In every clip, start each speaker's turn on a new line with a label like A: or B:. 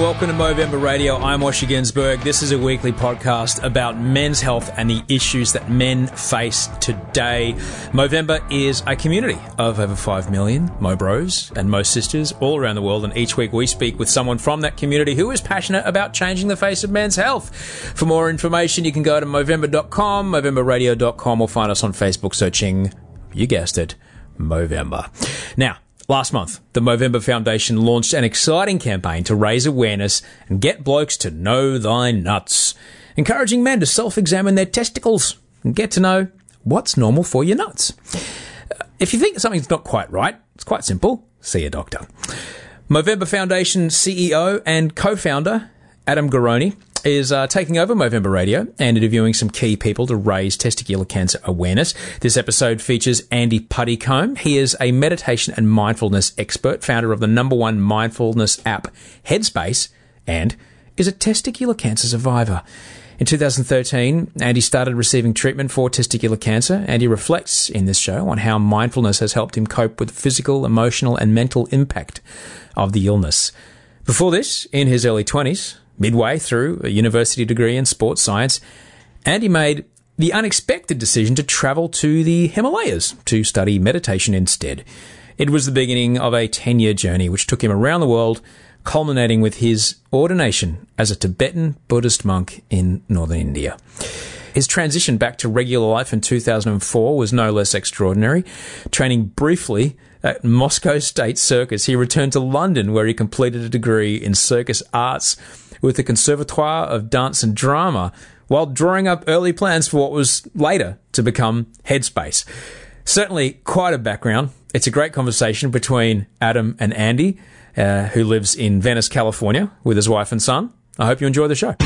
A: welcome to Movember Radio. I'm Osher Günsberg. This is a weekly podcast about men's health and the issues that men face today. Movember is a community of over 5 million Mo Bros and Mo Sisters all around the world. And each week we speak with someone from that community who is passionate about changing the face of men's health. For more information, you can go to Movember.com, Movemberradio.com, or find us on Facebook searching, you guessed it, Movember. Now, Last month, the Movember Foundation launched an exciting campaign to raise awareness and get blokes to know thy nuts, encouraging men to self examine their testicles and get to know what's normal for your nuts. Uh, if you think something's not quite right, it's quite simple see a doctor. Movember Foundation CEO and co founder Adam Garone is uh, taking over Movember Radio and interviewing some key people to raise testicular cancer awareness. This episode features Andy Puddicombe. He is a meditation and mindfulness expert, founder of the number one mindfulness app, Headspace, and is a testicular cancer survivor. In 2013, Andy started receiving treatment for testicular cancer, and he reflects in this show on how mindfulness has helped him cope with the physical, emotional, and mental impact of the illness. Before this, in his early 20s, midway through a university degree in sports science, Andy made the unexpected decision to travel to the Himalayas to study meditation instead. It was the beginning of a 10 year journey which took him around the world, culminating with his ordination as a Tibetan Buddhist monk in northern India. His transition back to regular life in 2004 was no less extraordinary. Training briefly at Moscow State Circus, he returned to London where he completed a degree in circus arts with the Conservatoire of Dance and Drama while drawing up early plans for what was later to become Headspace. Certainly quite a background. It's a great conversation between Adam and Andy, uh, who lives in Venice, California, with his wife and son. I hope you enjoy the show.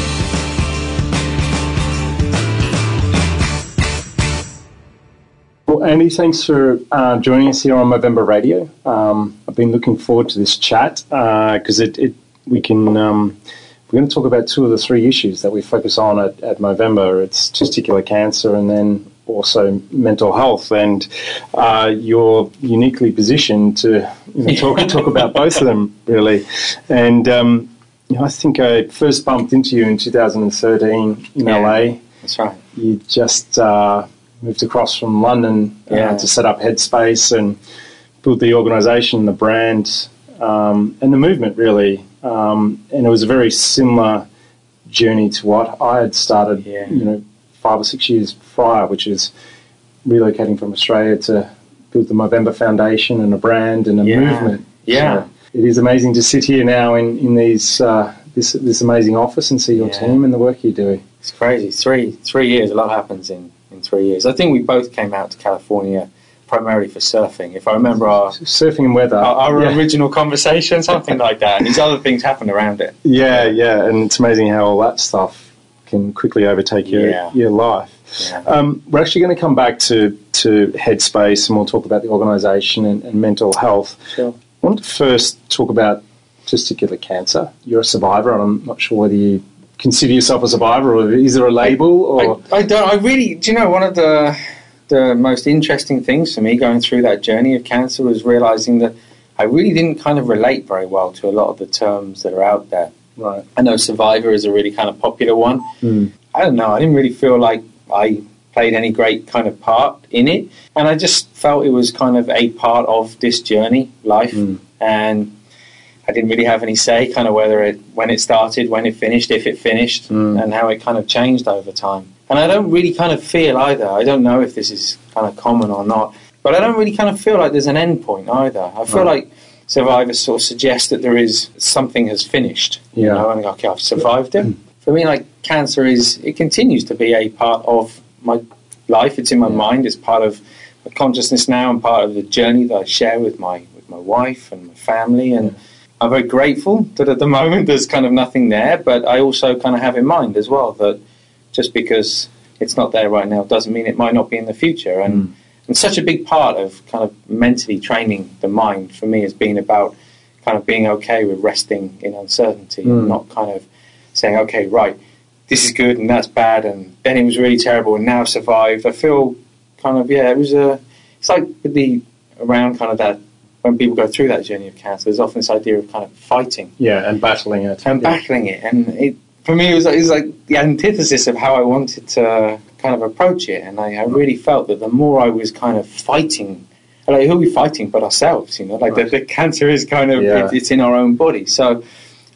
B: Andy, thanks for uh, joining us here on Movember Radio. Um, I've been looking forward to this chat because uh, it, it, we can um, we're going to talk about two of the three issues that we focus on at, at Movember. It's testicular cancer and then also mental health. And uh, you're uniquely positioned to you know, talk, talk about both of them, really. And um, you know, I think I first bumped into you in 2013 in
C: Yeah.
B: LA.
C: That's right.
B: You just uh, moved across from London uh, to set up Headspace and build the organisation, the brand, um, and the movement, really. Um, and it was a very similar journey to what I had started,
C: Yeah.
B: you know, five or six years prior, which is relocating from Australia to build the Movember Foundation and a brand and a
C: Yeah.
B: movement.
C: Yeah.
B: So it is amazing to sit here now in in these uh, this this amazing office and see your
C: Yeah.
B: team and the work you do.
C: It's crazy. Three three years. A lot happens in, in three years. I think we both came out to California primarily for surfing. If I remember our
B: Surfing and weather.
C: our, our
B: yeah.
C: original conversation, something like that. And these other things happen around it.
B: Yeah, yeah, and it's amazing how all that stuff can quickly overtake your
C: Yeah.
B: your life.
C: Yeah.
B: Um, we're actually going to come back to to Headspace, and we'll talk about the organisation and, and mental health.
C: Sure.
B: I want to first talk about testicular cancer. You're a survivor, and I'm not sure whether you consider yourself a survivor, or is there a label? Or
C: I, I don't. I really. Do you know one of the the most interesting things for me going through that journey of cancer was realizing that I really didn't kind of relate very well to a lot of the terms that are out there.
B: right?
C: I know survivor is a really kind of popular one.
B: Hmm.
C: I don't know. I didn't really feel like I played any great kind of part in it, and I just felt it was kind of a part of this journey, life,
B: Mm.
C: and I didn't really have any say, kind of whether it when it started, when it finished, if it finished,
B: Mm.
C: and how it kind of changed over time. And I don't really kind of feel either. I don't know if this is kind of common or not, but I don't really kind of feel like there's an end point either. I feel
B: Right.
C: like survivors sort of suggest that there is something has finished. Yeah. You
B: Yeah.
C: know, and okay, I've survived it. For me, like cancer is, it continues to be a part of my life. It's in my mind. It's part of my consciousness now, and part of the journey that I share with my with my wife and my family. And I'm very grateful that at the moment there's kind of nothing there. But I also kind of have in mind as well that just because it's not there right now doesn't mean it might not be in the future. And hmm. and such a big part of kind of mentally training the mind for me has been about kind of being okay with resting in uncertainty and hmm. not kind of saying, okay, right, this is good and that's bad, and then it was really terrible and now I've survived. I feel kind of, yeah, it was a, it's like the, around kind of that, when people go through that journey of cancer, there's often this idea of kind of fighting
B: Yeah, and battling it.
C: and
B: Yeah.
C: battling it. And it, for me, it was, it was like the antithesis of how I wanted to kind of approach it. And I, I really felt that the more I was kind of fighting, like who are we fighting but ourselves? You know, like
B: Right.
C: the, the cancer is kind of
B: Yeah.
C: it, it's in our own body. So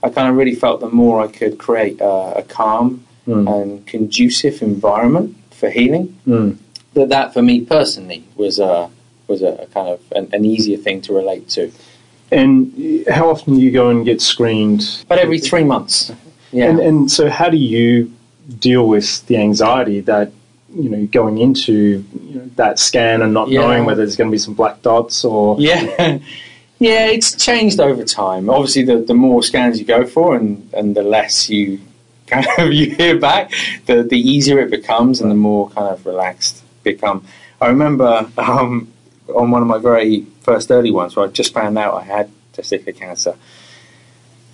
C: I kind of really felt the more I could create a, a calm
B: Mm.
C: and conducive environment for healing,
B: Mm.
C: that that for me personally was a was a, a kind of an, an easier thing to relate to.
B: And how often do you go and get screened?
C: But every three months, yeah.
B: And, and so, how do you deal with the anxiety that you know going into you know, that scan and not
C: Yeah.
B: knowing whether there's going to be some black dots or
C: Yeah, yeah, it's changed over time. Obviously, the, the more scans you go for, and, and the less you kind of you hear back, the the easier it becomes, and the more kind of relaxed become. I remember um, on one of my very first early ones, where I just found out I had testicular cancer.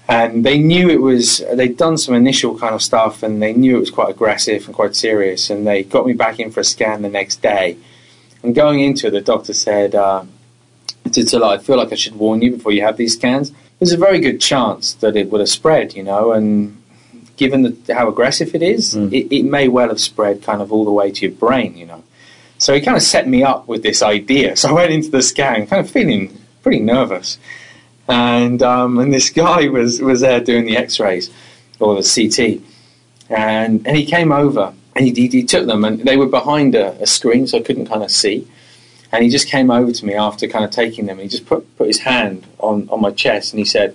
C: And they knew it was, they'd done some initial kind of stuff and they knew it was quite aggressive and quite serious. And they got me back in for a scan the next day. And going into it, the doctor said, uh, to I feel like I should warn you before you have these scans. There's a very good chance that it would have spread, you know, and given the, how aggressive it is, it, it may well have spread kind of all the way to your brain, you know. So he kind of set me up with this idea. So I went into the scan kind of feeling pretty nervous. And, um, and this guy was, was there doing the x-rays or the CT. And, and he came over and he, he, took them and they were behind a, a screen so I couldn't kind of see. And he just came over to me after kind of taking them. And he just put, put his hand on, on my chest and he said,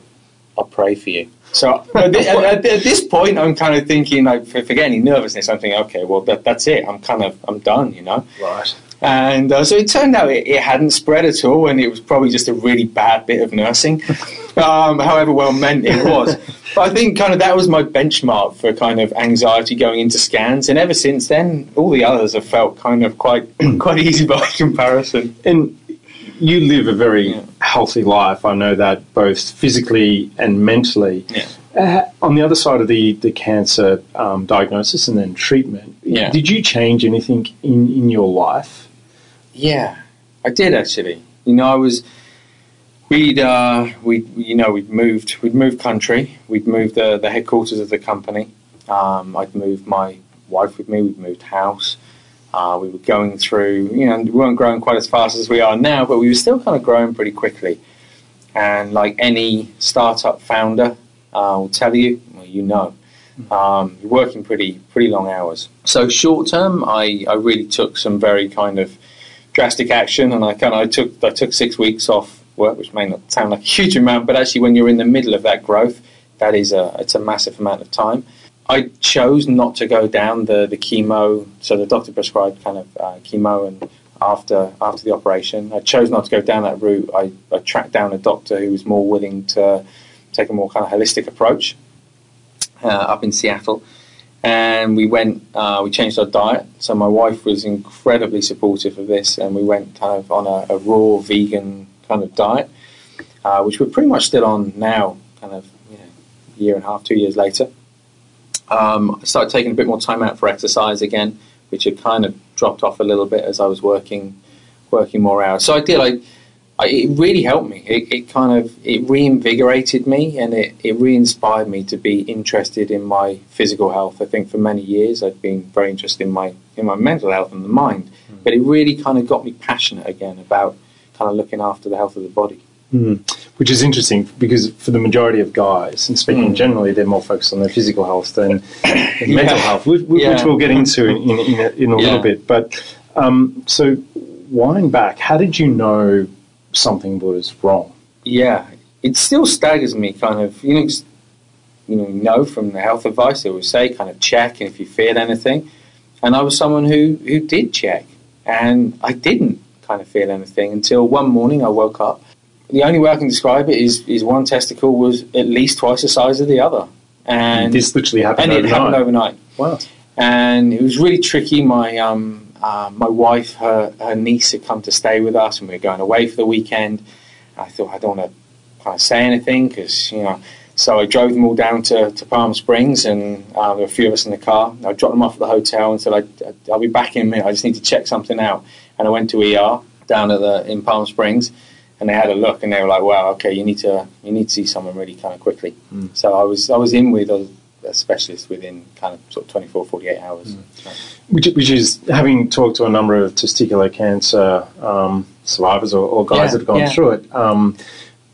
C: pray for you. So at, thi- at, at this point, I'm kind of thinking, like, for, forget any nervousness. I'm thinking, okay, well, that, that's it. I'm kind of, I'm done, you know.
B: right.
C: And uh, so it turned out it, it hadn't spread at all, and it was probably just a really bad bit of nursing, um, however well meant it was. but I think kind of that was my benchmark for kind of anxiety going into scans, and ever since then, all the others have felt kind of quite quite easy by comparison.
B: And you live a very
C: Yeah.
B: healthy life. I know that both physically and mentally.
C: Yeah.
B: Uh, on the other side of the, the cancer um, diagnosis and then treatment,
C: Yeah.
B: did you change anything in, in your life?
C: Yeah, I did actually. You know, I was. We'd, uh, we, you know, we'd moved, we'd moved country. We'd moved the, the headquarters of the company. Um, I'd moved my wife with me. We'd moved house. Uh, we were going through, you know, we weren't growing quite as fast as we are now, but we were still kind of growing pretty quickly. And like any startup founder uh, will tell you, well, you know, um, you're working pretty pretty long hours. So short term, I, I really took some very kind of drastic action, and I kind of I took I took six weeks off work, which may not sound like a huge amount, but actually when you're in the middle of that growth, that is a it's a massive amount of time. I chose not to go down the, the chemo, so the doctor prescribed kind of uh, chemo, and after after the operation, I chose not to go down that route. I, I tracked down a doctor who was more willing to take a more kind of holistic approach uh, up in Seattle, and we went. Uh, we changed our diet. So my wife was incredibly supportive of this, and we went kind of on a, a raw vegan kind of diet, uh, which we're pretty much still on now. Kind of you know, year and a half, two years later. Um, I started taking a bit more time out for exercise again, which had kind of dropped off a little bit as I was working working more hours. So I did. I, I it really helped me. It, it kind of it reinvigorated me and it, it re-inspired me to be interested in my physical health. I think for many years I'd been very interested in my in my mental health and the mind, but it really kind of got me passionate again about kind of looking after the health of the body.
B: Which is interesting because for the majority of guys, and speaking
C: Mm.
B: generally, they're more focused on their physical health than, than mental health, which, which
C: Yeah.
B: we'll get into in, in, in a, in a
C: Yeah.
B: little bit. But um, so, wind back, how did you know something was wrong?
C: yeah, it still staggers me. Kind of, you know, you know, know from the health advice they would say, kind of check, and if you feel anything. And I was someone who who did check, and I didn't kind of feel anything until one morning I woke up. The only way I can describe it is is one testicle was at least twice the size of the other, and
B: this literally happened
C: and it happened overnight.
B: Wow.
C: and it was really tricky. My um, uh, my wife, her, her niece had come to stay with us, and we were going away for the weekend. I thought I don't want to kind of say anything because you know. So I drove them all down to, to Palm Springs, and uh, there were a few of us in the car. I dropped them off at the hotel and said, I, "I'll be back in a minute. I just need to check something out." And I went to ER down at the in Palm Springs, and they had a look, and they were like, "Wow, okay, you need to you need to see someone really kind of quickly." So I was I was in with a, a specialist within kind of sort of 24, 48 hours. So-
B: Which, which is having talked to a number of testicular cancer um, survivors or, or guys
C: Yeah,
B: that have gone
C: yeah.
B: through it. Um,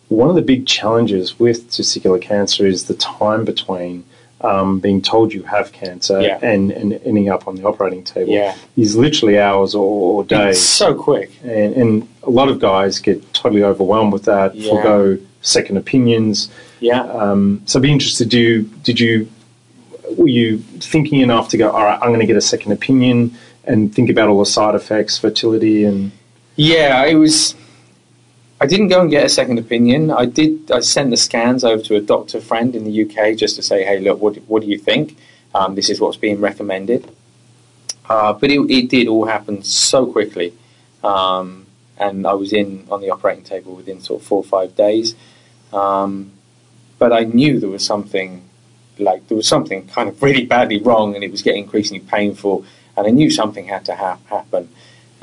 B: one of the big challenges with testicular cancer is the time between um, being told you have cancer
C: Yeah.
B: and, and ending up on the operating table.
C: Yeah.
B: is literally hours or, or
C: It's
B: days.
C: so quick.
B: and, and a lot of guys get totally overwhelmed with that,
C: Yeah.
B: forego second opinions.
C: Yeah.
B: Um, so I'd be interested. Do you, did you were you thinking enough to go? All right, I'm going to get a second opinion and think about all the side effects, fertility, and
C: Yeah, it was. I didn't go and get a second opinion. I did. I sent the scans over to a doctor friend in the UK just to say, "Hey, look, what what do you think? Um, this is what's being recommended." Uh, but it, it did all happen so quickly, um, and I was in on the operating table within sort of four or five days. Um, but I knew there was something, like there was something kind of really badly wrong, and it was getting increasingly painful, and I knew something had to ha- happen.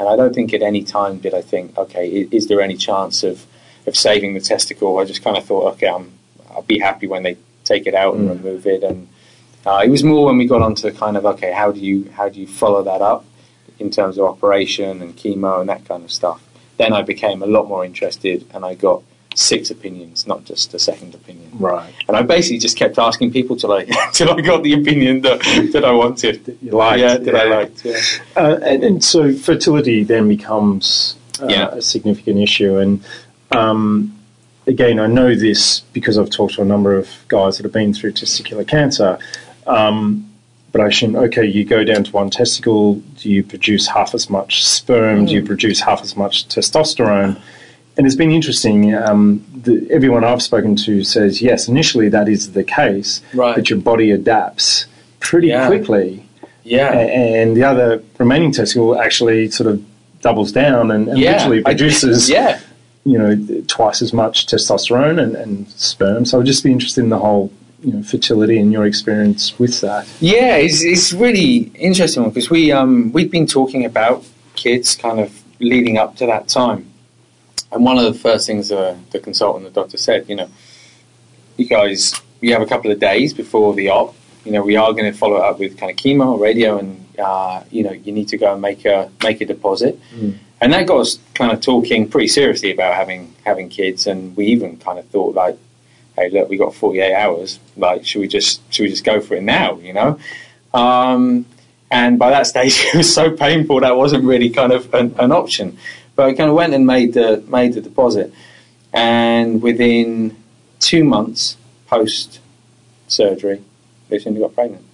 C: And I don't think at any time did I think, okay, is, is there any chance of, of saving the testicle? I just kind of thought, okay, I'm, I'll be happy when they take it out and
B: Mm.
C: remove it. And uh, it was more when we got onto kind of, okay, how do you how do you follow that up in terms of operation and chemo and that kind of stuff? Then I became a lot more interested, and I got six opinions, not just a second opinion.
B: right,
C: And I basically just kept asking people till I till I got the opinion that, that I wanted.
B: you liked,
C: yeah, that I liked. Yeah.
B: Uh, and, and so fertility then becomes uh,
C: Yeah.
B: a significant issue. And um, again, I know this because I've talked to a number of guys that have been through testicular cancer. Um, but I assume, okay, you go down to one testicle, do you produce half as much sperm? Do you produce half as much testosterone? And it's been interesting. Um, the, everyone I've spoken to says, yes, initially that is the case,
C: Right.
B: but your body adapts pretty
C: Yeah.
B: quickly
C: Yeah.
B: a- and the other remaining testicle actually sort of doubles down and, and
C: yeah.
B: literally
C: I-
B: produces
C: yeah.
B: you know twice as much testosterone and, and sperm. So I'd just be interested in the whole you know fertility and your experience with that.
C: Yeah, it's, it's really interesting because we um, we've been talking about kids kind of leading up to that time, and one of the first things uh, the consultant, the doctor said, you know, you guys, you have a couple of days before the op. You know, we are going to follow up with kind of chemo or radio, and uh, you know, you need to go and make a make a deposit.
B: Mm.
C: And that got us kind of talking pretty seriously about having having kids, and we even kind of thought like, hey, look, we got 48 hours. Like, should we just should we just go for it now? You know. Um, and by that stage, it was so painful that wasn't really kind of an, an option. But I kind of went and made the made the deposit, and within two months post surgery, Lucinda got pregnant.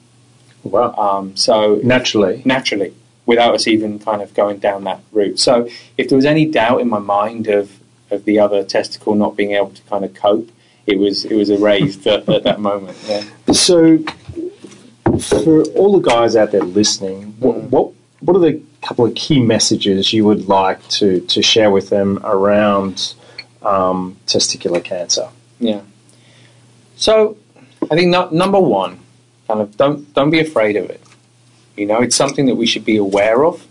B: Wow,
C: Um, so
B: naturally.
C: naturally, without us even kind of going down that route. So if there was any doubt in my mind of, of the other testicle not being able to kind of cope, it was it was erased at, at that moment. Yeah.
B: So for all the guys out there listening, what what, what are the couple of key messages you would like to, to share with them around um, testicular cancer?
C: Yeah. So, I think no, number one, kind of don't don't be afraid of it. You know, it's something that we should be aware of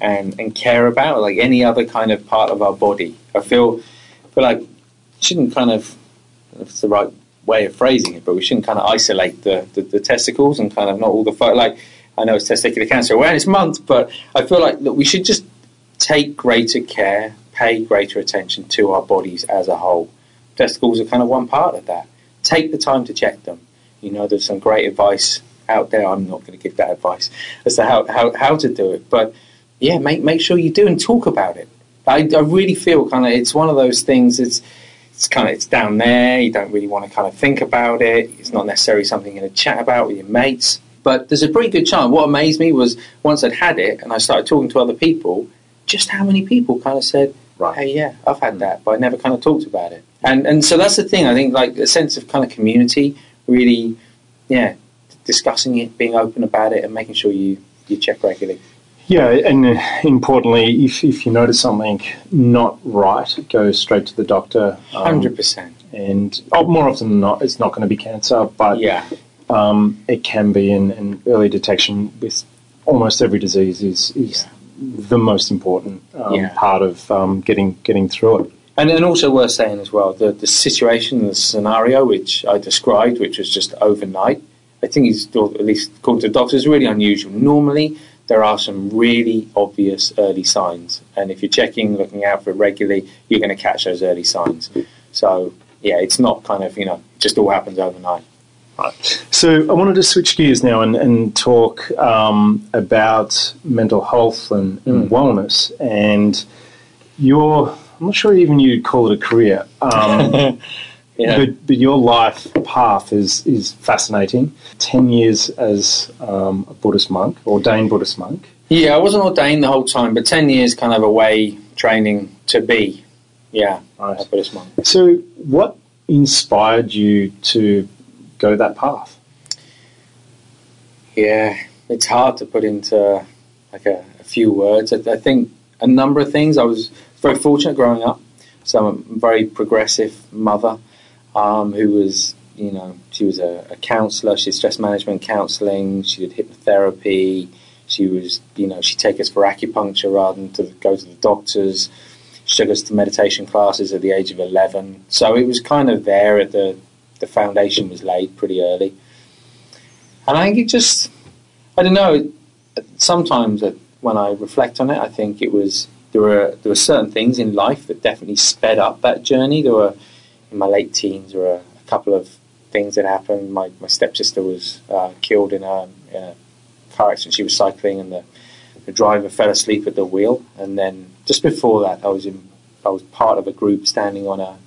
C: and and care about, like any other kind of part of our body. I feel feel like shouldn't kind of if it's the right way of phrasing it, but we shouldn't kind of isolate the, the, the testicles and kind of not all the like. I know it's Testicular Cancer Awareness Month, but I feel like that we should just take greater care, pay greater attention to our bodies as a whole. Testicles are kind of one part of that. Take the time to check them. You know, there's some great advice out there. I'm not going to give that advice as to how, how, how to do it, but yeah, make make sure you do and talk about it. I, I really feel kind of it's one of those things. It's it's kind of it's down there. You don't really want to kind of think about it. It's not necessarily something you're going to chat about with your mates. But there's a pretty good chance. What amazed me was once I'd had it and I started talking to other people, just how many people kind of said,
B: Right.
C: "Hey, yeah, I've had that," but I never kind of talked about it. And and so that's the thing. I think like a sense of kind of community, really, yeah, discussing it, being open about it, and making sure you you check regularly.
B: Yeah, and uh, importantly, if, if you notice something not right, go straight to the doctor. um,
C: Hundred percent.
B: and oh, more often than not, it's not going to be cancer, but
C: Yeah.
B: Um, it can be. And, and early detection with almost every disease is, is the most important um,
C: Yeah.
B: part of um, getting getting through it.
C: And then also worth saying as well, the, the situation, the scenario which I described, which was just overnight, I think is, at least according to doctors, is really unusual. Normally, there are some really obvious early signs. And if you're checking, looking out for it regularly, you're going to catch those early signs. So, yeah, it's not kind of, you know, just all happens overnight.
B: So I wanted to switch gears now and, and talk um, about mental health and, and wellness. And your, I'm not sure even you'd call it a career, um,
C: Yeah.
B: but, but your life path is, is fascinating. 10 years as um, a Buddhist monk, ordained Buddhist monk.
C: Yeah, I wasn't ordained the whole time, but 10 years kind of away training to be, yeah,
B: Right.
C: a Buddhist monk.
B: So what inspired you to go that path?
C: Yeah, it's hard to put into like a, a few words. I, I think a number of things. I was very fortunate growing up. So I'm a very progressive mother um, who was, you know, she was a, a counsellor. She did stress management counselling. She did hypnotherapy. She was, you know, she'd take us for acupuncture rather than to go to the doctors. She took us to meditation classes at the age of 11. So it was kind of there at the, the foundation was laid pretty early. And I think it just, I don't know, sometimes when I reflect on it, I think it was, there were, there were certain things in life that definitely sped up that journey. There were, in my late teens, there were a couple of things that happened. My, my stepsister was uh, killed in a, in a car accident. She was cycling and the, the driver fell asleep at the wheel. And then just before that, I was in, I was part of a group standing on a,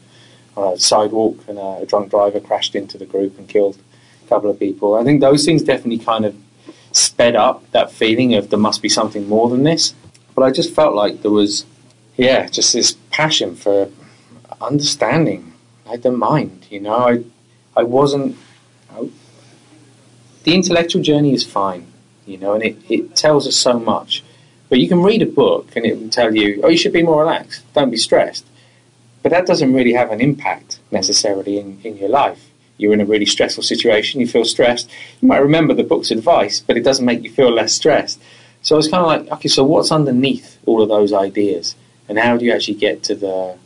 C: sidewalk and a, a drunk driver crashed into the group and killed a couple of people. I think those things definitely kind of sped up that feeling of there must be something more than this. But I just felt like there was, yeah, just this passion for understanding like the mind. You know, I, I wasn't. I, the intellectual journey is fine, you know, and it, it tells us so much. But you can read a book and it will tell you, oh, you should be more relaxed, don't be stressed. But that doesn't really have an impact necessarily in, in your life. You're in a really stressful situation, you feel stressed. You might remember the book's advice, but it doesn't make you feel less stressed. So I was kind of like, okay, so what's underneath all of those ideas? And how do you actually get to the,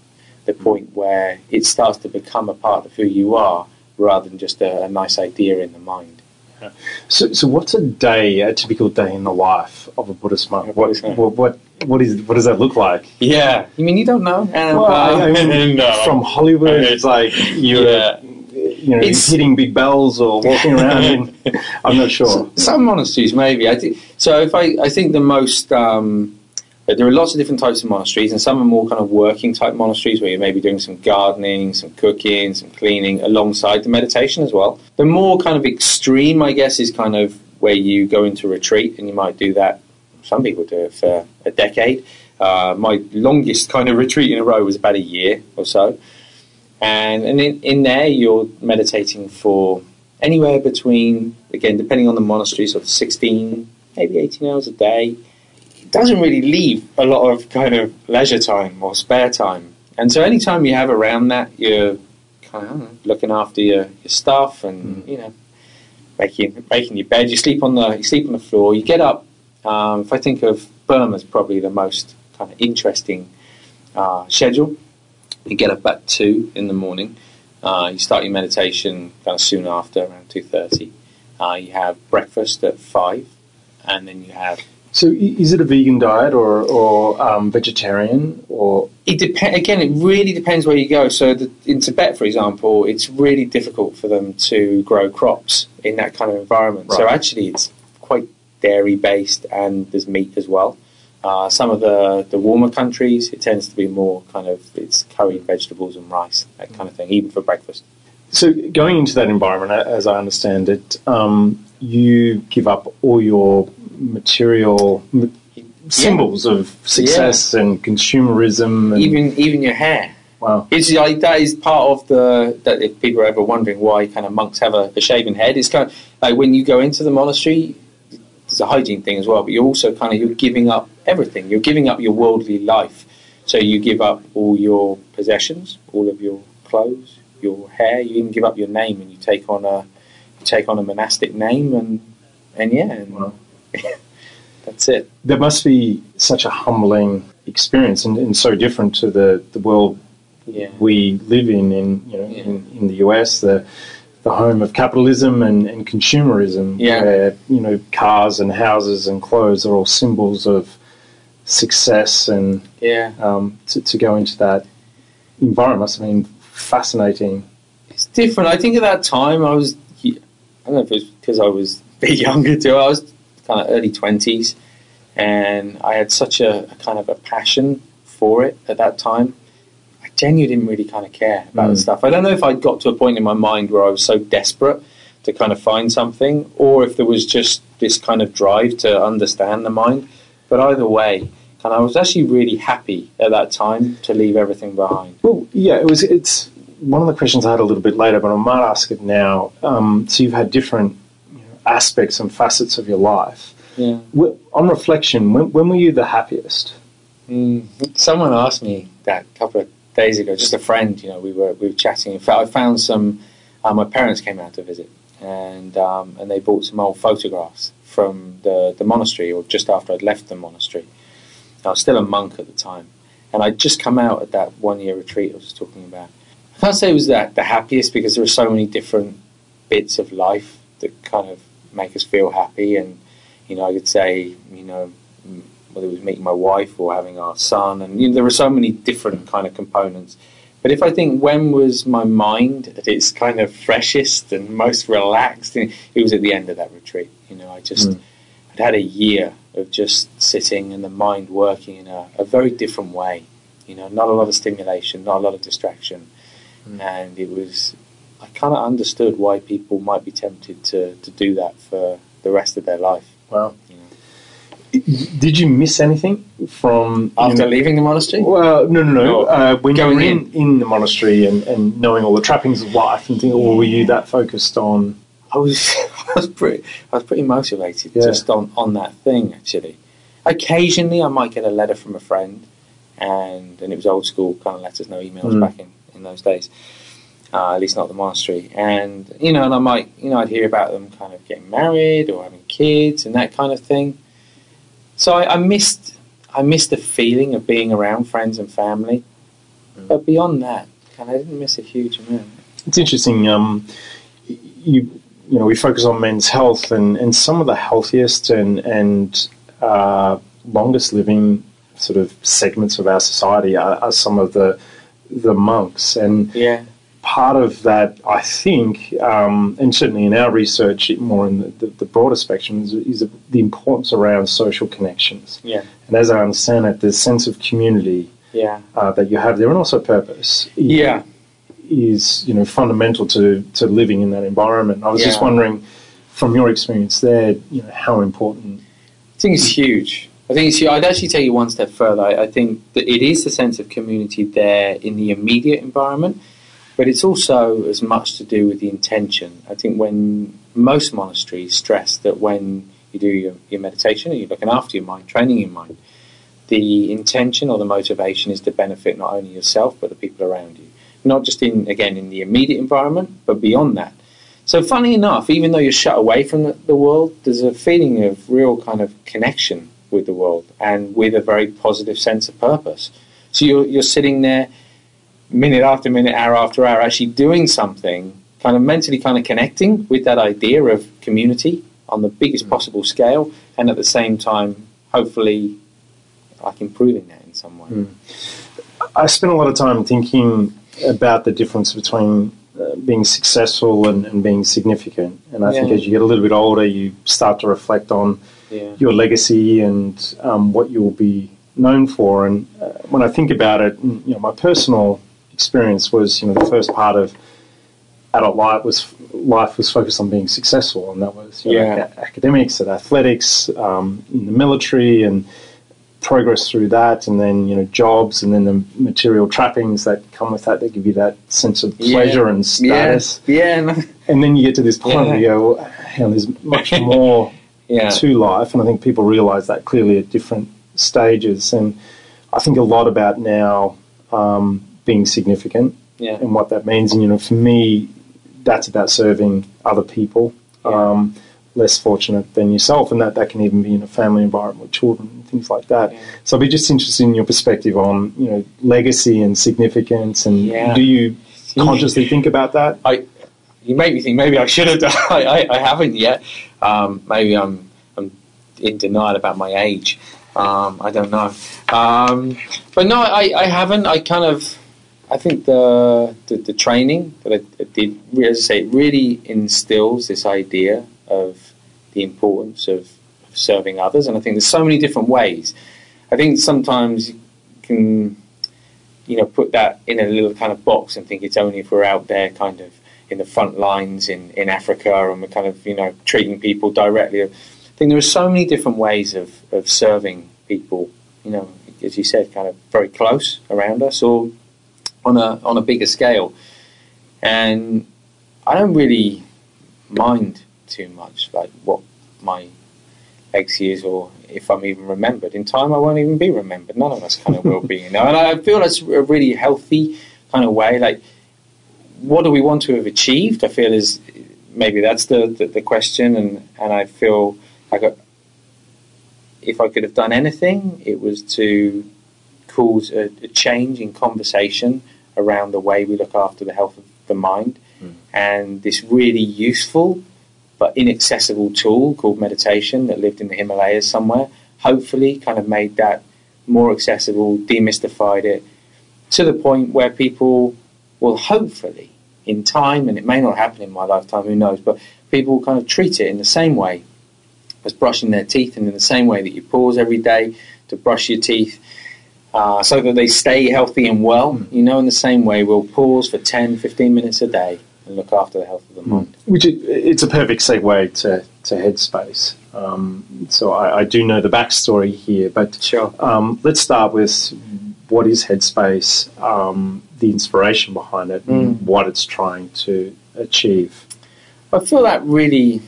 C: the point where it starts to become a part of who you are rather than just a, a nice idea in the mind?
B: So, so what's a day, a typical day in the life of a Buddhist monk? What,
C: Buddhist
B: what, what, what, is, what does that look like?
C: Yeah. You mean you don't know?
B: Well, I- I mean,
C: No.
B: From Hollywood, it's like you're,
C: Yeah.
B: you know,
C: It's-
B: hitting big bells or walking around. in, I'm not sure.
C: Some monasteries, maybe. I think so. If I, I think the most um, there are lots of different types of monasteries, and some are more kind of working type monasteries where you're maybe doing some gardening, some cooking, some cleaning alongside the meditation as well. The more kind of extreme, I guess, is kind of where you go into retreat, and you might do that. Some people do it for a decade. Uh, my longest kind of retreat in a row was about a year or so. And, and in, in there, you're meditating for anywhere between, again, depending on the monastery, sort of 16, maybe 18 hours a day. Doesn't really leave a lot of kind of leisure time or spare time. And so any time you have around that, you're kind of know, looking after your, your stuff and, you know, making, making your bed. You sleep on the, you sleep on the floor. You get up. Um, if I think of Burma as probably the most kind of interesting uh, schedule, you get up at two in the morning. Uh, you start your meditation kind of soon after, around two thirty. Uh, you have breakfast at five, and then you have.
B: So, is it a vegan diet or, or um, vegetarian or
C: It dep- again. It really depends where you go. So, the, in Tibet, for example, it's really difficult for them to grow crops in that kind of environment. So, actually, it's quite dairy based, and there's meat as well. Uh, some of the, the warmer countries, it tends to be more kind of it's curried vegetables and rice, that kind of thing, even for breakfast.
B: So, going into that environment, as I understand it, um, you give up all your material m- symbols of success and consumerism. And,
C: Even even your hair.
B: wow.
C: It's like that is part of the that if people are ever wondering why kind of monks have a, a shaven head, it's kind of like when you go into the monastery, it's a hygiene thing as well. But you're also kind of you're giving up everything. You're giving up your worldly life. So you give up all your possessions, all of your clothes, your hair. You even give up your name, and you take on a you take on a monastic name, and and yeah, and
B: Wow.
C: That's it.
B: That must be such a humbling experience and, and so different to the, the world
C: Yeah.
B: we live in, in, you know,
C: Yeah.
B: in, in the US, the, the home of capitalism and, and consumerism,
C: Yeah.
B: where, you know, cars and houses and clothes are all symbols of success and
C: Yeah.
B: um, to, to go into that environment must have been fascinating.
C: It's different. I think at that time I was, I don't know if it was because I was a bit younger too. I was kind of early twenties, and I had such a, a kind of a passion for it at that time. I genuinely didn't really kind of care about the
B: Mm.
C: stuff. I don't know if I'd got to a point in my mind where I was so desperate to kind of find something, or if there was just this kind of drive to understand the mind. But either way, and I was actually really happy at that time to leave everything behind.
B: Well, yeah, it was. It's one of the questions I had a little bit later, but I might ask it now. Um, so you've had different aspects and facets of your life.
C: Yeah.
B: On reflection, when, when were you the happiest?
C: Mm, someone asked me that a couple of days ago. Just a friend, you know, we were we were chatting. In fact, I found some. Uh, my parents came out to visit, and um, and they bought some old photographs from the the monastery, or just after I'd left the monastery. I was still a monk at the time, and I'd just come out at that one year retreat I was talking about. I can't say it was that the happiest because there were so many different bits of life that kind of make us feel happy, and you know, I could say, you know, mm, whether it was meeting my wife or having our son, and you know, there were so many different kind of components. But if I think when was my mind at its kind of freshest and most relaxed, it was at the end of that retreat. You know, I just
B: Mm.
C: I'd had a year of just sitting and the mind working in a, a very different way. You know, not a lot of stimulation, not a lot of distraction, and it was. I kind of understood why people might be tempted to, to do that for the rest of their life.
B: Wow.
C: You know.
B: Did you miss anything from you
C: After
B: know-
C: leaving the monastery,
B: Well, no, no, no.
C: No,
B: Uh, when you
C: going
B: were in, in the monastery and, and knowing all the trappings of life and things, or were you that focused on?
C: I was I was pretty I was pretty motivated
B: Yeah.
C: just on, on that thing actually. Occasionally I might get a letter from a friend and and it was old school kind of letters, no emails
B: Mm.
C: back in, in those days. Uh, at least not the monastery. And you know, and I might you know, I'd hear about them kind of getting married or having kids and that kind of thing. So I, I missed I missed the feeling of being around friends and family.
B: Mm.
C: But beyond that, kind of I didn't miss a huge amount.
B: It's interesting. Um, you you know we focus on men's health and, and some of the healthiest and and uh, longest living sort of segments of our society are, are some of the the monks and
C: Yeah.
B: Part of that, I think, um, and certainly in our research, more in the, the, the broader spectrum, is, is the importance around social connections.
C: Yeah.
B: And as I understand it, the sense of community
C: Yeah.
B: uh, that you have there, and also purpose,
C: Yeah.
B: is you know fundamental to, to living in that environment. I was just wondering, from your experience there, you know how important.
C: I think it's huge. I think it's. I'd actually take you one step further. I, I think that it is the sense of community there in the immediate environment, but it's also as much to do with the intention. I think when most monasteries stress that when you do your, your meditation and you're looking after your mind, training your mind, the intention or the motivation is to benefit not only yourself but the people around you. Not just in again in the immediate environment, but beyond that. So, funny enough, even though you're shut away from the, world, there's a feeling of real kind of connection with the world and with a very positive sense of purpose. So, you're, you're sitting there minute after minute, hour after hour, actually doing something, kind of mentally kind of connecting with that idea of community on the biggest possible scale, and at the same time, hopefully, like improving that in some way.
B: Mm. I spent a lot of time thinking about the difference between uh, being successful and, and being significant. And I think as you get a little bit older, you start to reflect on
C: Yeah.
B: your legacy and um, what you'll be known for. And uh, when I think about it, mm, you know, my personal experience was, you know, the first part of adult life was life was focused on being successful, and that was you know,
C: Yeah.
B: academics and athletics, um, in the military, and progress through that, and then you know jobs, and then the material trappings that come with that. That give you that sense of pleasure and status,
C: Yeah. Yeah.
B: and then you get to this point where you go, well, you know, there's much more
C: Yeah.
B: to life, and I think people realise that clearly at different stages. And I think a lot about now um, being significant
C: Yeah.
B: and what that means. And you know, for me, that's about serving other people um, less fortunate than yourself, and that that can even be in a family environment with children and things like that. So I'd be just interested in your perspective on you know legacy and significance, and
C: Yeah.
B: do you consciously think about that?
C: I, you make me think maybe I should have done. I, I, I haven't yet. Um, maybe I'm I'm in denial about my age. Um, I don't know. Um, but no, I, I haven't. I kind of I think the the, the training that I, did, as I say, really instills this idea of the importance of, of serving others, and I think there's so many different ways. I think sometimes you can you know put that in a little kind of box and think it's only if we're out there kind of in the front lines in, in Africa and we're kind of you know treating people directly. I think there are so many different ways of, of serving people. You know, as you said, kind of very close around us or on a on a bigger scale. And I don't really mind too much like what my legacy is or if I'm even remembered. In time I won't even be remembered. None of us kind of will be, you know. And I feel that's a really healthy kind of way. Like what do we want to have achieved? I feel is maybe that's the, the, the question and, and I feel like I, if I could have done anything, it was to cause a, a change in conversation around the way we look after the health of the mind. Hmm. And this really useful but inaccessible tool called meditation that lived in the Himalayas somewhere, hopefully kind of made that more accessible, demystified it to the point where people will hopefully, in time, and it may not happen in my lifetime, who knows, but people will kind of treat it in the same way as brushing their teeth and in the same way that you pause every day to brush your teeth uh, so that they stay healthy and well. You know, in the same way, we'll pause for 10, 15 minutes a day and look after the health of the mind.
B: Which it, it's a perfect segue to, to Headspace. Um, so I, I do know the backstory here, but
C: Sure.
B: um, let's start with what is Headspace, um, the inspiration behind it, and what it's trying to achieve.
C: I feel that really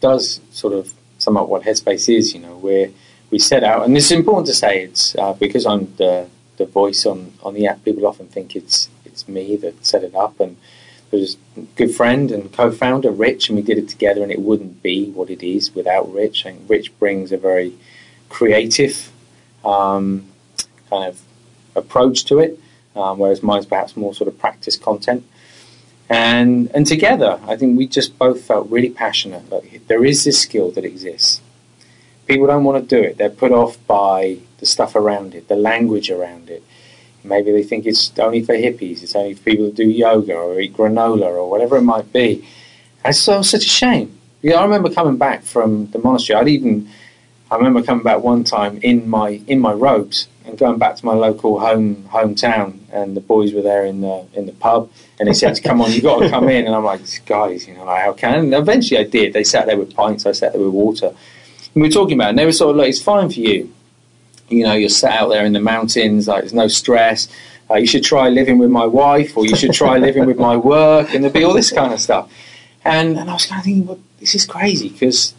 C: does sort of sum up what Headspace is. You know, where we set out, and it's important to say it's uh, because I'm the the voice on, on the app. People often think it's it's me that set it up, and there's a good friend and co-founder Rich, and we did it together, and it wouldn't be what it is without Rich. Think Rich brings a very creative um, kind of approach to it, um, whereas mine's perhaps more sort of practice content and and together, I think we just both felt really passionate. Like there is this skill that exists. People don't want to do it. They're put off by the stuff around it, the language around it. Maybe they think it's only for hippies. It's only for people that do yoga or eat granola or whatever it might be. And so such a shame. You know, I remember coming back from the monastery. I'd even I remember coming back one time in my in my robes and going back to my local home hometown, and the boys were there in the in the pub, and they said, "Come on, you got to come in." And I'm like, "Guys, you know, like, how can?" And eventually, I did. They sat there with pints. I sat there with water. We were talking about, it, and they were sort of like, "It's fine for you. You know, you're sat out there in the mountains. Like, there's no stress." Uh, you should try living with my wife, or you should try living with my work, and there'd be all this kind of stuff. And, and I was kind of thinking, well, this is crazy because,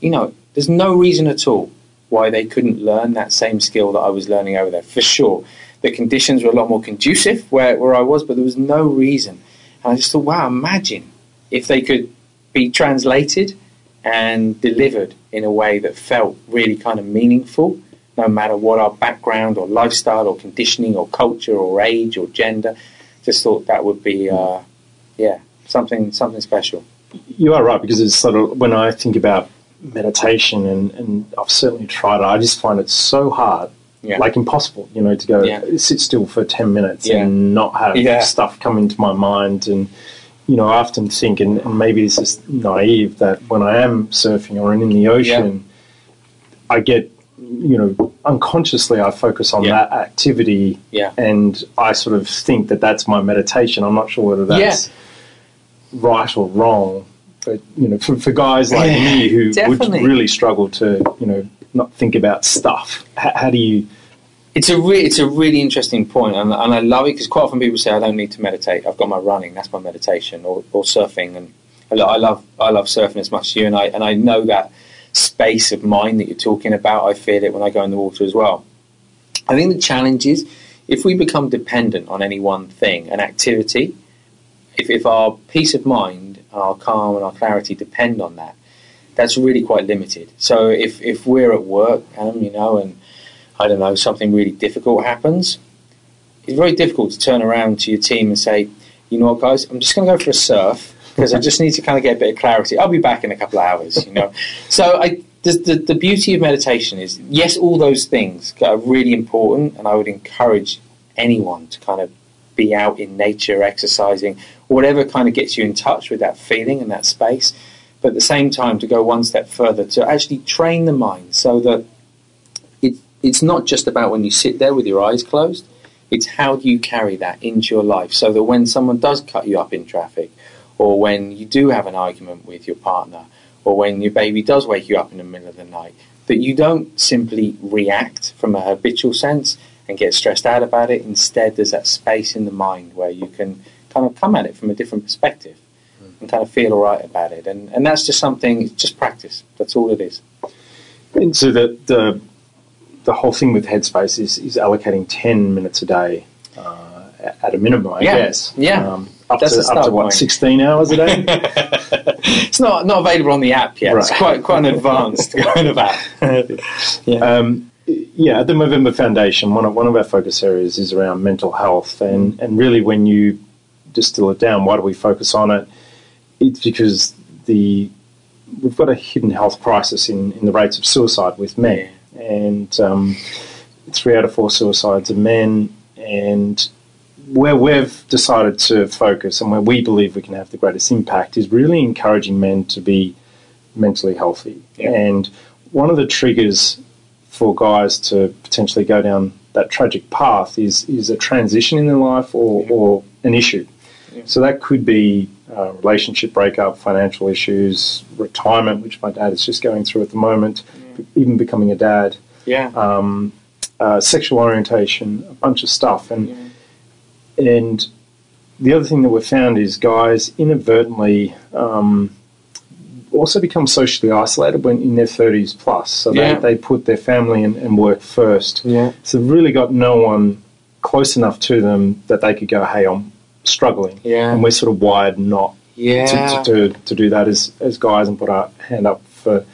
C: you know, there's no reason at all why they couldn't learn that same skill that I was learning over there. For sure, the conditions were a lot more conducive where, where I was, but there was no reason. And I just thought, wow, imagine if they could be translated and delivered in a way that felt really kind of meaningful, no matter what our background or lifestyle or conditioning or culture or age or gender. Just thought that would be, uh, yeah, something something special.
B: You are right because it's sort of when I think about meditation and, and I've certainly tried it. I just find it so hard,
C: Yeah.
B: like impossible. You know, to go
C: Yeah.
B: sit still for ten minutes
C: Yeah.
B: and not have stuff come into my mind. And you know, I often think, and, and maybe this is naive, that when I am surfing or in the ocean, I get, you know, unconsciously I focus on
C: Yeah.
B: that activity,
C: Yeah.
B: and I sort of think that that's my meditation. I'm not sure whether that's right or wrong, but you know, for, for guys like
C: Yeah,
B: me who
C: definitely.
B: would really struggle to, you know, not think about stuff. H- how do you?
C: It's a re- it's a really interesting point, and, and I love it because quite often people say I don't need to meditate. I've got my running, that's my meditation, or, or surfing, and I, lo- I love I love surfing as much as you, and I and I know that space of mind that you're talking about. I feel it when I go in the water as well. I think the challenge is if we become dependent on any one thing, an activity, if, if our peace of mind and our calm and our clarity depend on that, that's really quite limited. So if, if we're at work, you know, and I don't know, something really difficult happens, it's very difficult to turn around to your team and say, you know what, guys, I'm just going to go for a surf because I just need to kind of get a bit of clarity. I'll be back in a couple of hours, you know. so I, the, the, the beauty of meditation is, yes, all those things are really important, and I would encourage anyone to kind of be out in nature, exercising, whatever kind of gets you in touch with that feeling and that space. But at the same time, to go one step further, to actually train the mind so that it's not just about when you sit there with your eyes closed, it's how do you carry that into your life so that when someone does cut you up in traffic, or when you do have an argument with your partner, or when your baby does wake you up in the middle of the night, that you don't simply react from a habitual sense and get stressed out about it. Instead, there's that space in the mind where you can kind of come at it from a different perspective mm. and kind of feel all right about it. And, and that's just something, it's just practice. That's all it is.
B: And so the the the whole thing with Headspace is, is allocating ten minutes a day uh, at a minimum, I
C: Yeah.
B: guess.
C: Yeah.
B: Um, up
C: That's
B: to up to what
C: point.
B: sixteen hours a day.
C: It's not, not available on the app yet. It's quite, quite an advanced kind of app. yeah.
B: Um, yeah, at the Movember Foundation, one of, one of our focus areas is around mental health, and, and really, when you distill it down, why do we focus on it? It's because the we've got a hidden health crisis in, in the rates of suicide with men, and um, three out of four suicides are men, and where we've decided to focus and where we believe we can have the greatest impact is really encouraging men to be mentally healthy.
C: Yeah.
B: And one of the triggers for guys to potentially go down that tragic path is is a transition in their life or, or an issue. So that could be uh, relationship breakup, financial issues, retirement, which my dad is just going through at the moment, even becoming a dad,
C: yeah.
B: um, uh, sexual orientation, a bunch of stuff. And and the other thing that we've found is guys inadvertently um, also become socially isolated when in their 30s plus. So
C: Yeah.
B: they, they put their family and, and work first.
C: Yeah.
B: So they've really got no one close enough to them that they could go, hey, I'm struggling.
C: Yeah.
B: And we're sort of wired not
C: Yeah.
B: to, to, to, to do that as, as guys and put our hand up for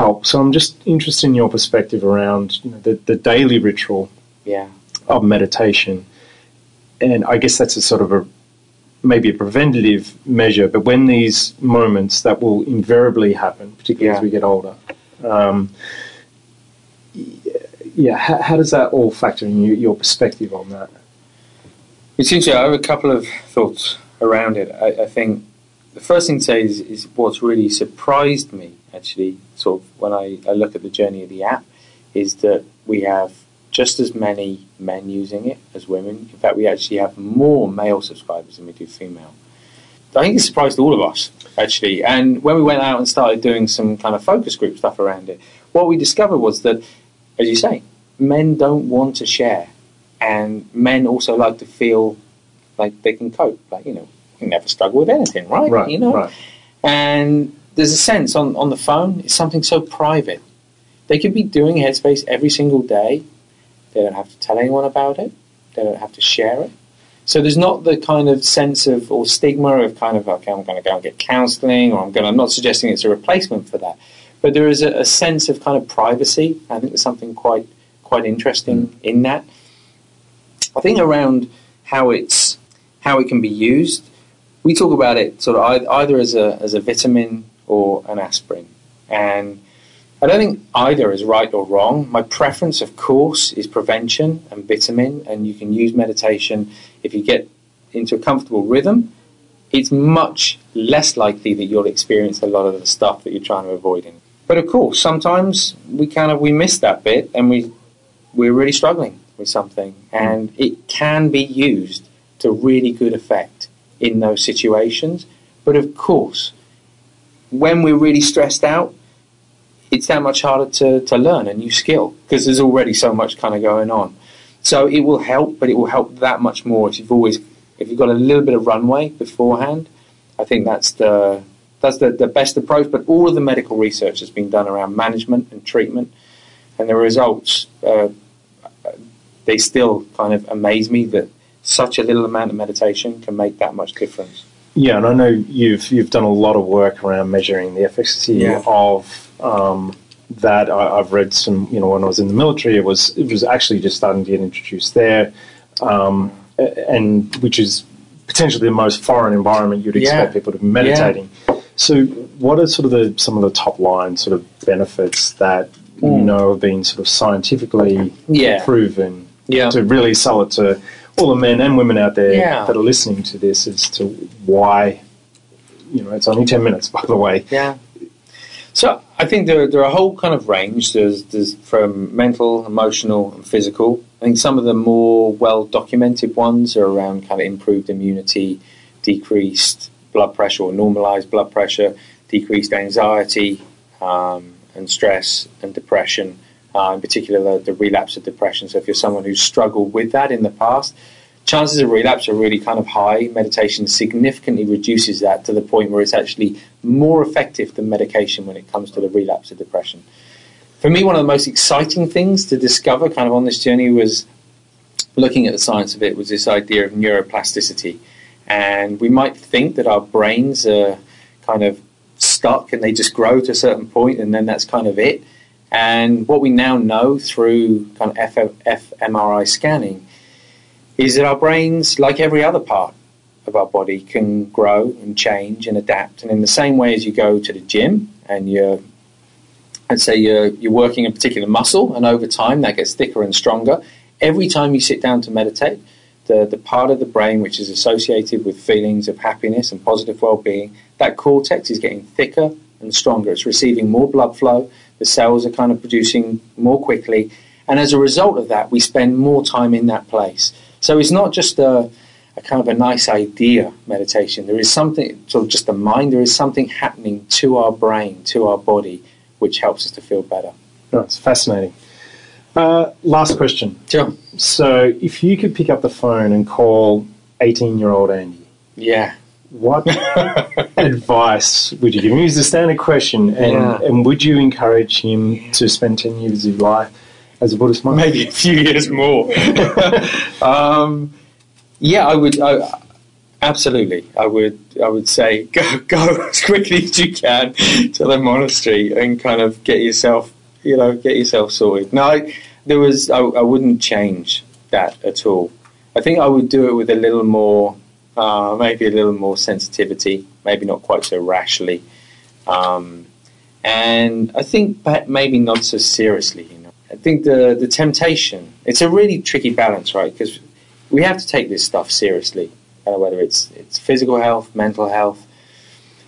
B: help. So I'm just interested in your perspective around you know, the, the daily ritual
C: yeah.
B: of meditation. And I guess that's a sort of a maybe a preventative measure, but when these moments that will invariably happen, particularly as we get older, um, yeah, how, how does that all factor in your, your perspective on that?
C: It's interesting. I have a couple of thoughts around it. I, I think the first thing to say is, is what's really surprised me, actually, sort of when I, I look at the journey of the app, is that we have just as many men using it as women. In fact, we actually have more male subscribers than we do female. I think it surprised all of us, actually. And when we went out and started doing some kind of focus group stuff around it, what we discovered was that, as you say, men don't want to share. And men also like to feel like they can cope. Like, you know, you never struggle with anything, right?
B: Right,
C: You know?
B: right.
C: And there's a sense on, on the phone, it's something so private. They could be doing Headspace every single day. They don't have to tell anyone about it. They don't have to share it. So there's not the kind of sense of or stigma of kind of okay, I'm going to go and get counselling, or I'm going. I'm not suggesting it's a replacement for that, but there is a, a sense of kind of privacy. I think there's something quite quite interesting mm. in that. I think around how it's how it can be used. We talk about it sort of either as a as a vitamin or an aspirin, and I don't think either is right or wrong. My preference, of course, is prevention and vitamin, and you can use meditation if you get into a comfortable rhythm. It's much less likely that you'll experience a lot of the stuff that you're trying to avoid. In but of course, sometimes we kind of we miss that bit, and we we're really struggling with something, and it can be used to really good effect in those situations. But of course, when we're really stressed out, it's that much harder to, to learn a new skill because there's already so much kind of going on. So it will help, but it will help that much more if you've always if you've got a little bit of runway beforehand. I think that's the that's the, the best approach. But all of the medical research that's been done around management and treatment, and the results uh, they still kind of amaze me that such a little amount of meditation can make that much difference.
B: Yeah, and I know you've you've done a lot of work around measuring the efficacy
C: Yeah.
B: of um, that. I, I've read some, you know, when I was in the military, it was it was actually just starting to get introduced there, um, and which is potentially the most foreign environment you'd expect
C: Yeah.
B: people to be meditating. So, what are sort of the some of the top line sort of benefits that you
C: Mm.
B: know have been sort of scientifically
C: Yeah.
B: proven
C: Yeah.
B: to really sell it to all the men and women out there
C: Yeah.
B: that are listening to this as to why you know it's only 10 minutes by the way
C: Yeah. So I think there, there are a whole kind of range. There's, there's from mental, emotional, and physical. I think some of the more well documented ones are around kind of improved immunity, decreased blood pressure or normalized blood pressure, decreased anxiety um, and stress and depression. Uh, in particular, the, the relapse of depression. So if you're someone who's struggled with that in the past, chances of relapse are really kind of high. Meditation significantly reduces that to the point where it's actually more effective than medication when it comes to the relapse of depression. For me, one of the most exciting things to discover kind of on this journey was looking at the science of it was this idea of neuroplasticity. And we might think that our brains are kind of stuck and they just grow to a certain point and then that's kind of it. And what we now know through kind of fMRI scanning is that our brains, like every other part of our body, can grow and change and adapt. And in the same way as you go to the gym and you're, let's say you're, you're working a particular muscle, and over time that gets thicker and stronger, every time you sit down to meditate, the, the part of the brain which is associated with feelings of happiness and positive well-being, that cortex is getting thicker and stronger. It's receiving more blood flow. The cells are kind of producing more quickly. And as a result of that, we spend more time in that place. So it's not just a, a kind of a nice idea, meditation. There is something, sort of just the mind, there is something happening to our brain, to our body, which helps us to feel better.
B: no, it's fascinating uh, last question
C: Sure.
B: so if you could pick up the phone and call 18 year old andy
C: Yeah.
B: What advice would you give him It's a standard question and,
C: Yeah.
B: and would you encourage him to spend 10 years of his life as a buddhist monk
C: maybe a few years more. um, yeah, I would. I, absolutely, I would. I would say go go as quickly as you can to the monastery and kind of get yourself, you know, get yourself sorted. No, I, there was. I, I wouldn't change that at all. I think I would do it with a little more, uh, maybe a little more sensitivity, maybe not quite so rashly. Um, and I think but maybe not so seriously. You know, I think the the temptation. It's a really tricky balance, right? Because we have to take this stuff seriously, uh, whether it's it's physical health, mental health.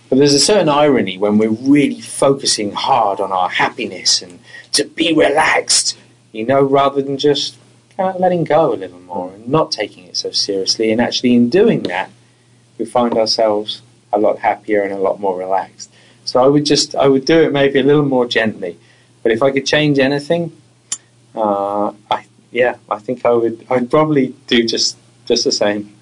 C: But there's a certain irony when we're really focusing hard on our happiness and to be relaxed, you know, rather than just kind of letting go a little more and not taking it so seriously. And actually, in doing that, we find ourselves a lot happier and a lot more relaxed. So I would just, I would do it maybe a little more gently. But if I could change anything, uh, I yeah, I think I would. I'd probably do just just the same.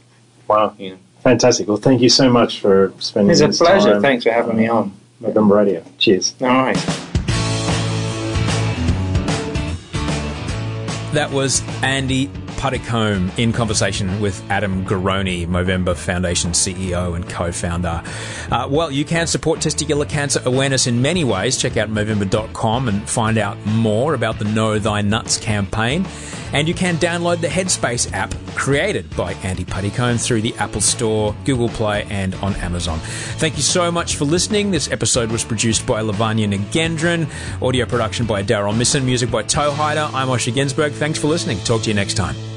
B: wow
C: You know,
B: fantastic well thank you so much for spending
C: it's a pleasure.
B: time,
C: Thanks for having me
B: uh,
C: on.
B: Movember Radio cheers
C: All right.
A: That was Andy Puddicombe in conversation with Adam Garone, Movember Foundation CEO and co-founder. Uh, well, you can support testicular cancer awareness in many ways. Check out Movember.com and find out more about the Know Thy Nuts campaign. And you can download the Headspace app created by Andy Puddicombe through the Apple Store, Google Play, and on Amazon. Thank you so much for listening. This episode was produced by Lavanya Nagendran, audio production by Daryl Misson, music by Toehider. I'm Osher Günsberg. Thanks for listening. Talk to you next time.